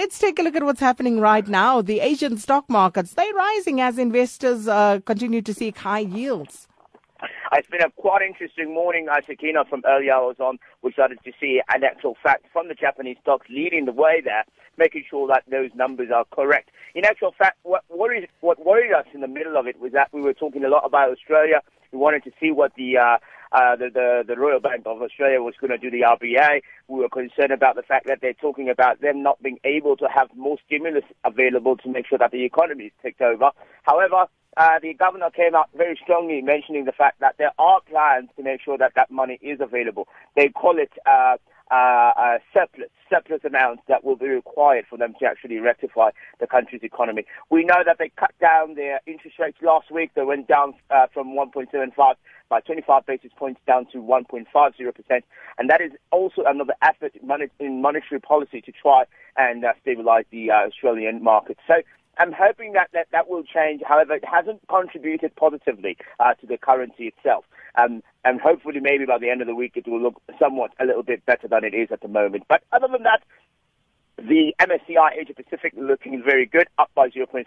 Let's take a look at what's happening right now. The Asian stock markets, they're rising as investors uh, continue to seek high yields. It's been a quite interesting morning, uh, Sakina, from early hours on. We started to see an actual fact from the Japanese stocks leading the way there, making sure that those numbers are correct. In actual fact, what worried, what worried us in the middle of it was that we were talking a lot about Australia. We wanted to see what the uh, uh, the, the, the Royal Bank of Australia was going to do the RBA. We were concerned about the fact that they're talking about them not being able to have more stimulus available to make sure that the economy is ticked over. However, uh, the governor came out very strongly mentioning the fact that there are plans to make sure that that money is available. They call it uh, uh, uh, surplus, amounts that will be required for them to actually rectify the country's economy. We know that they cut down their interest rates last week. They went down uh, from 1.75 by 25 basis points down to 1.50%. And that is also another effort in monetary policy to try and uh, stabilize the uh, Australian market. So I'm hoping that, that that will change. However, it hasn't contributed positively uh, to the currency itself. Um, and hopefully, maybe by the end of the week, it will look somewhat a little bit better than it is at the moment. But other than that, the MSCI Asia Pacific looking very good, up by 0.3%.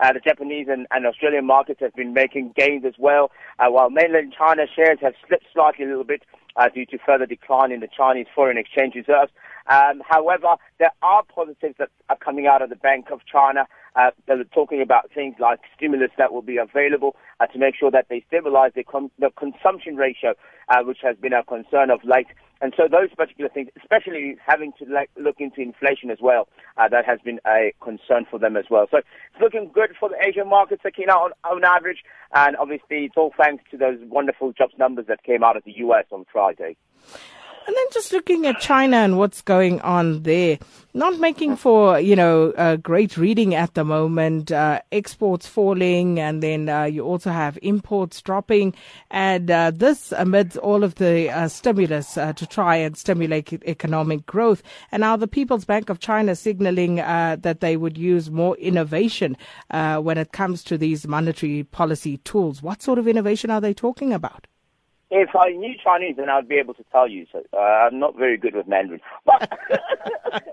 Uh, the Japanese and, and, Australian markets have been making gains as well, uh, while mainland China shares have slipped slightly a little bit uh, due to further decline in the Chinese foreign exchange reserves. Um, however, there are positives that are coming out of the Bank of China. Uh, they're talking about things like stimulus that will be available uh, to make sure that they stabilize the, com- the consumption ratio, uh, which has been a concern of late. And so those particular things, especially having to like, look into inflation as well, uh, that has been a concern for them as well. So it's looking good for the Asian markets, Akina, on, on average. And obviously, it's all thanks to those wonderful jobs numbers that came out of the U.S. on Friday. And then just looking at China and what's going on there, not making for, you know, uh, great reading at the moment, uh, exports falling, and then uh, you also have imports dropping. And uh, this amidst all of the uh, stimulus uh, to try and stimulate economic growth. And now the People's Bank of China signaling that they would use more innovation when it comes to these monetary policy tools. What sort of innovation are they talking about? If I knew Chinese, then I'd be able to tell you. So uh, I'm not very good with Mandarin. But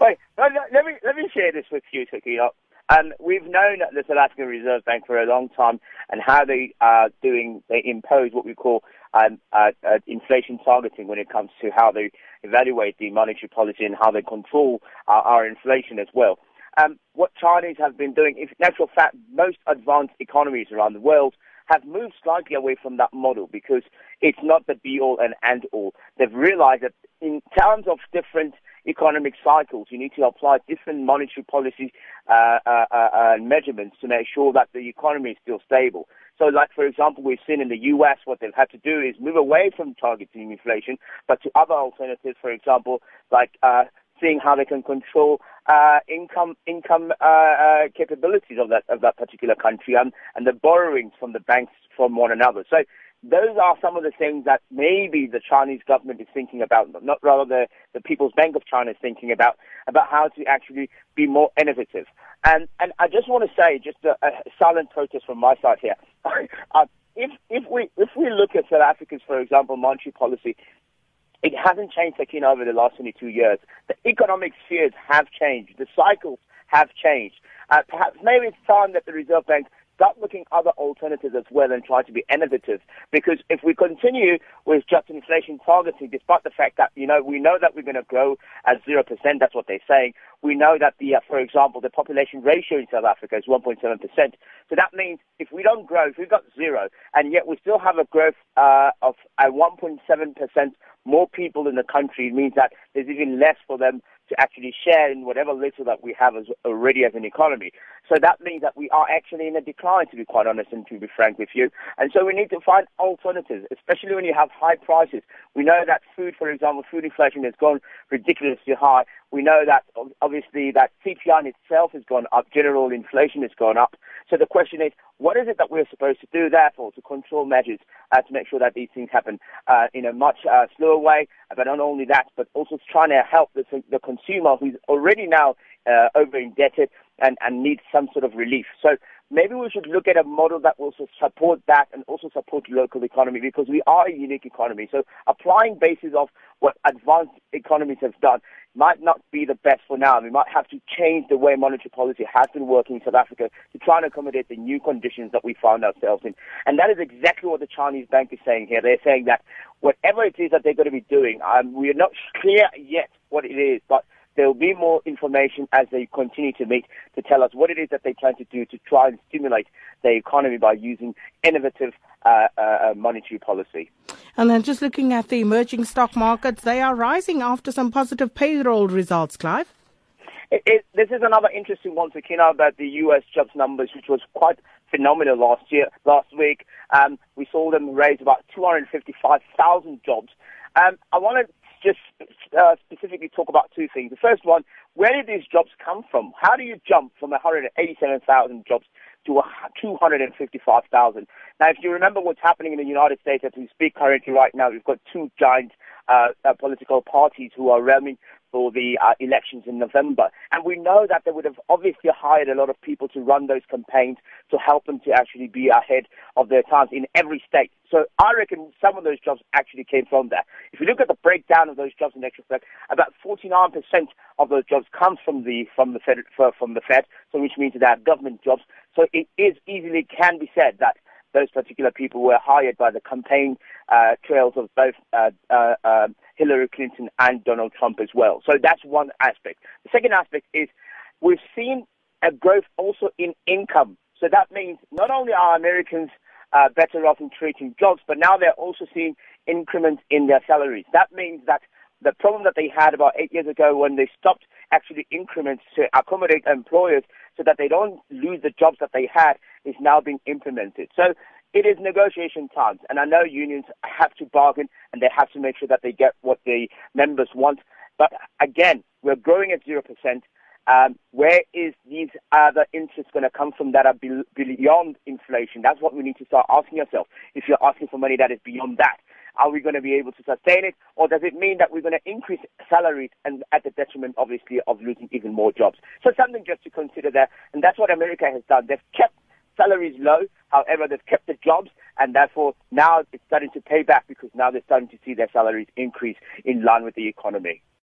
wait, let, let, me let me share this with you, Sakina. Um, we've known the African Reserve Bank for a long time and how they are doing. They impose what we call um, uh, uh, inflation targeting when it comes to how they evaluate the monetary policy and how they control our, our inflation as well. Um, what Chinese have been doing, in natural fact, most advanced economies around the world have moved slightly away from that model because it's not the be all and end all. They've realized that in terms of different economic cycles, you need to apply different monetary policy uh, uh, uh, uh, measurements to make sure that the economy is still stable. So, like for example, we've seen in the U.S. what they've had to do is move away from targeting inflation, but to other alternatives. For example, like uh, seeing how they can control uh, income income uh, uh, capabilities of that of that particular country and, and the borrowings from the banks from one another. So those are some of the things that maybe the Chinese government is thinking about, not rather the, the People's Bank of China is thinking about, about how to actually be more innovative. And, and I just want to say, just a, a silent protest from my side here. if, if, we, if we look at South Africa's, for example, monetary policy, it hasn't changed, Sakina, over the last 22 years. The economic spheres have changed. The cycles have changed. Uh, perhaps maybe it's time that the Reserve Bank start looking other alternatives as well and try to be innovative. Because if we continue with just inflation targeting, despite the fact that, you know, we know that we're going to grow at 0%, that's what they're saying. We know that the, uh, for example, the population ratio in South Africa is 1.7%. So that means if we don't grow, if we've got zero, and yet we still have a growth uh, of uh, 1.7% more people in the country, means that there's even less for them to actually share in whatever little that we have as, already as an economy. So that means that we are actually in a decline, to be quite honest and to be frank with you. And so we need to find alternatives, especially when you have high prices. We know that food, for example, food inflation has gone ridiculously high. We know that obviously that CPI in itself has gone up, general inflation has gone up. So the question is, what is it that we're supposed to do, therefore, to control measures uh, to make sure that these things happen uh, in a much uh, slower way? But not only that, but also trying to help the, the consumer who's already now uh, over indebted and, and needs some sort of relief. So maybe we should look at a model that will support that and also support local economy because we are a unique economy. So applying basis of what advanced economies have done might not be the best for now. We might have to change the way monetary policy has been working in South Africa to try and accommodate the new conditions that we found ourselves in. And that is exactly what the Chinese bank is saying here. They're saying that whatever it is that they're going to be doing, um, we are not clear yet what it is, but there will be more information as they continue to meet to tell us what it is that they plan to do to try and stimulate the economy by using innovative uh, uh, uh, monetary policy. And then just looking at the emerging stock markets, they are rising after some positive payroll results, Clive. It, it, this is another interesting one, to keen out about the U.S. jobs numbers, which was quite phenomenal last year, last week. Um, we saw them raise about 255,000 jobs. Um, I want to uh, specifically talk about two things. The first one, where did these jobs come from? How do you jump from 187,000 jobs to 255,000? Now, if you remember what's happening in the United States as we speak currently right now, we've got two giant political parties who are running for the uh, elections in November. And we know that they would have obviously hired a lot of people to run those campaigns to help them to actually be ahead of their times in every state. So I reckon some of those jobs actually came from there. If you look at the breakdown of those jobs in retrospect, about 49% of those jobs come from the from the Fed from the Fed, so which means that government jobs. So it is easily can be said that those particular people were hired by the campaign uh, trails of both uh, uh, um, Hillary Clinton and Donald Trump as well. So that's one aspect. The second aspect is we've seen a growth also in income. So that means not only are Americans uh, better off in creating jobs, but now they're also seeing increments in their salaries. That means that the problem that they had about eight years ago when they stopped actually increments to accommodate employers so that they don't lose the jobs that they had is now being implemented. So it is negotiation times, and I know unions have to bargain and they have to make sure that they get what the members want. But again, we're growing at 0%. Um, where is these other interests going to come from that are be- beyond inflation? That's what we need to start asking ourselves. If you're asking for money that is beyond that, are we going to be able to sustain it, or does it mean that we're going to increase salaries and at the detriment, obviously, of losing even more jobs? So something just to consider there, and that's what America has done. They've kept salaries low, however, they've kept the jobs, and therefore now it's starting to pay back because now they're starting to see their salaries increase in line with the economy.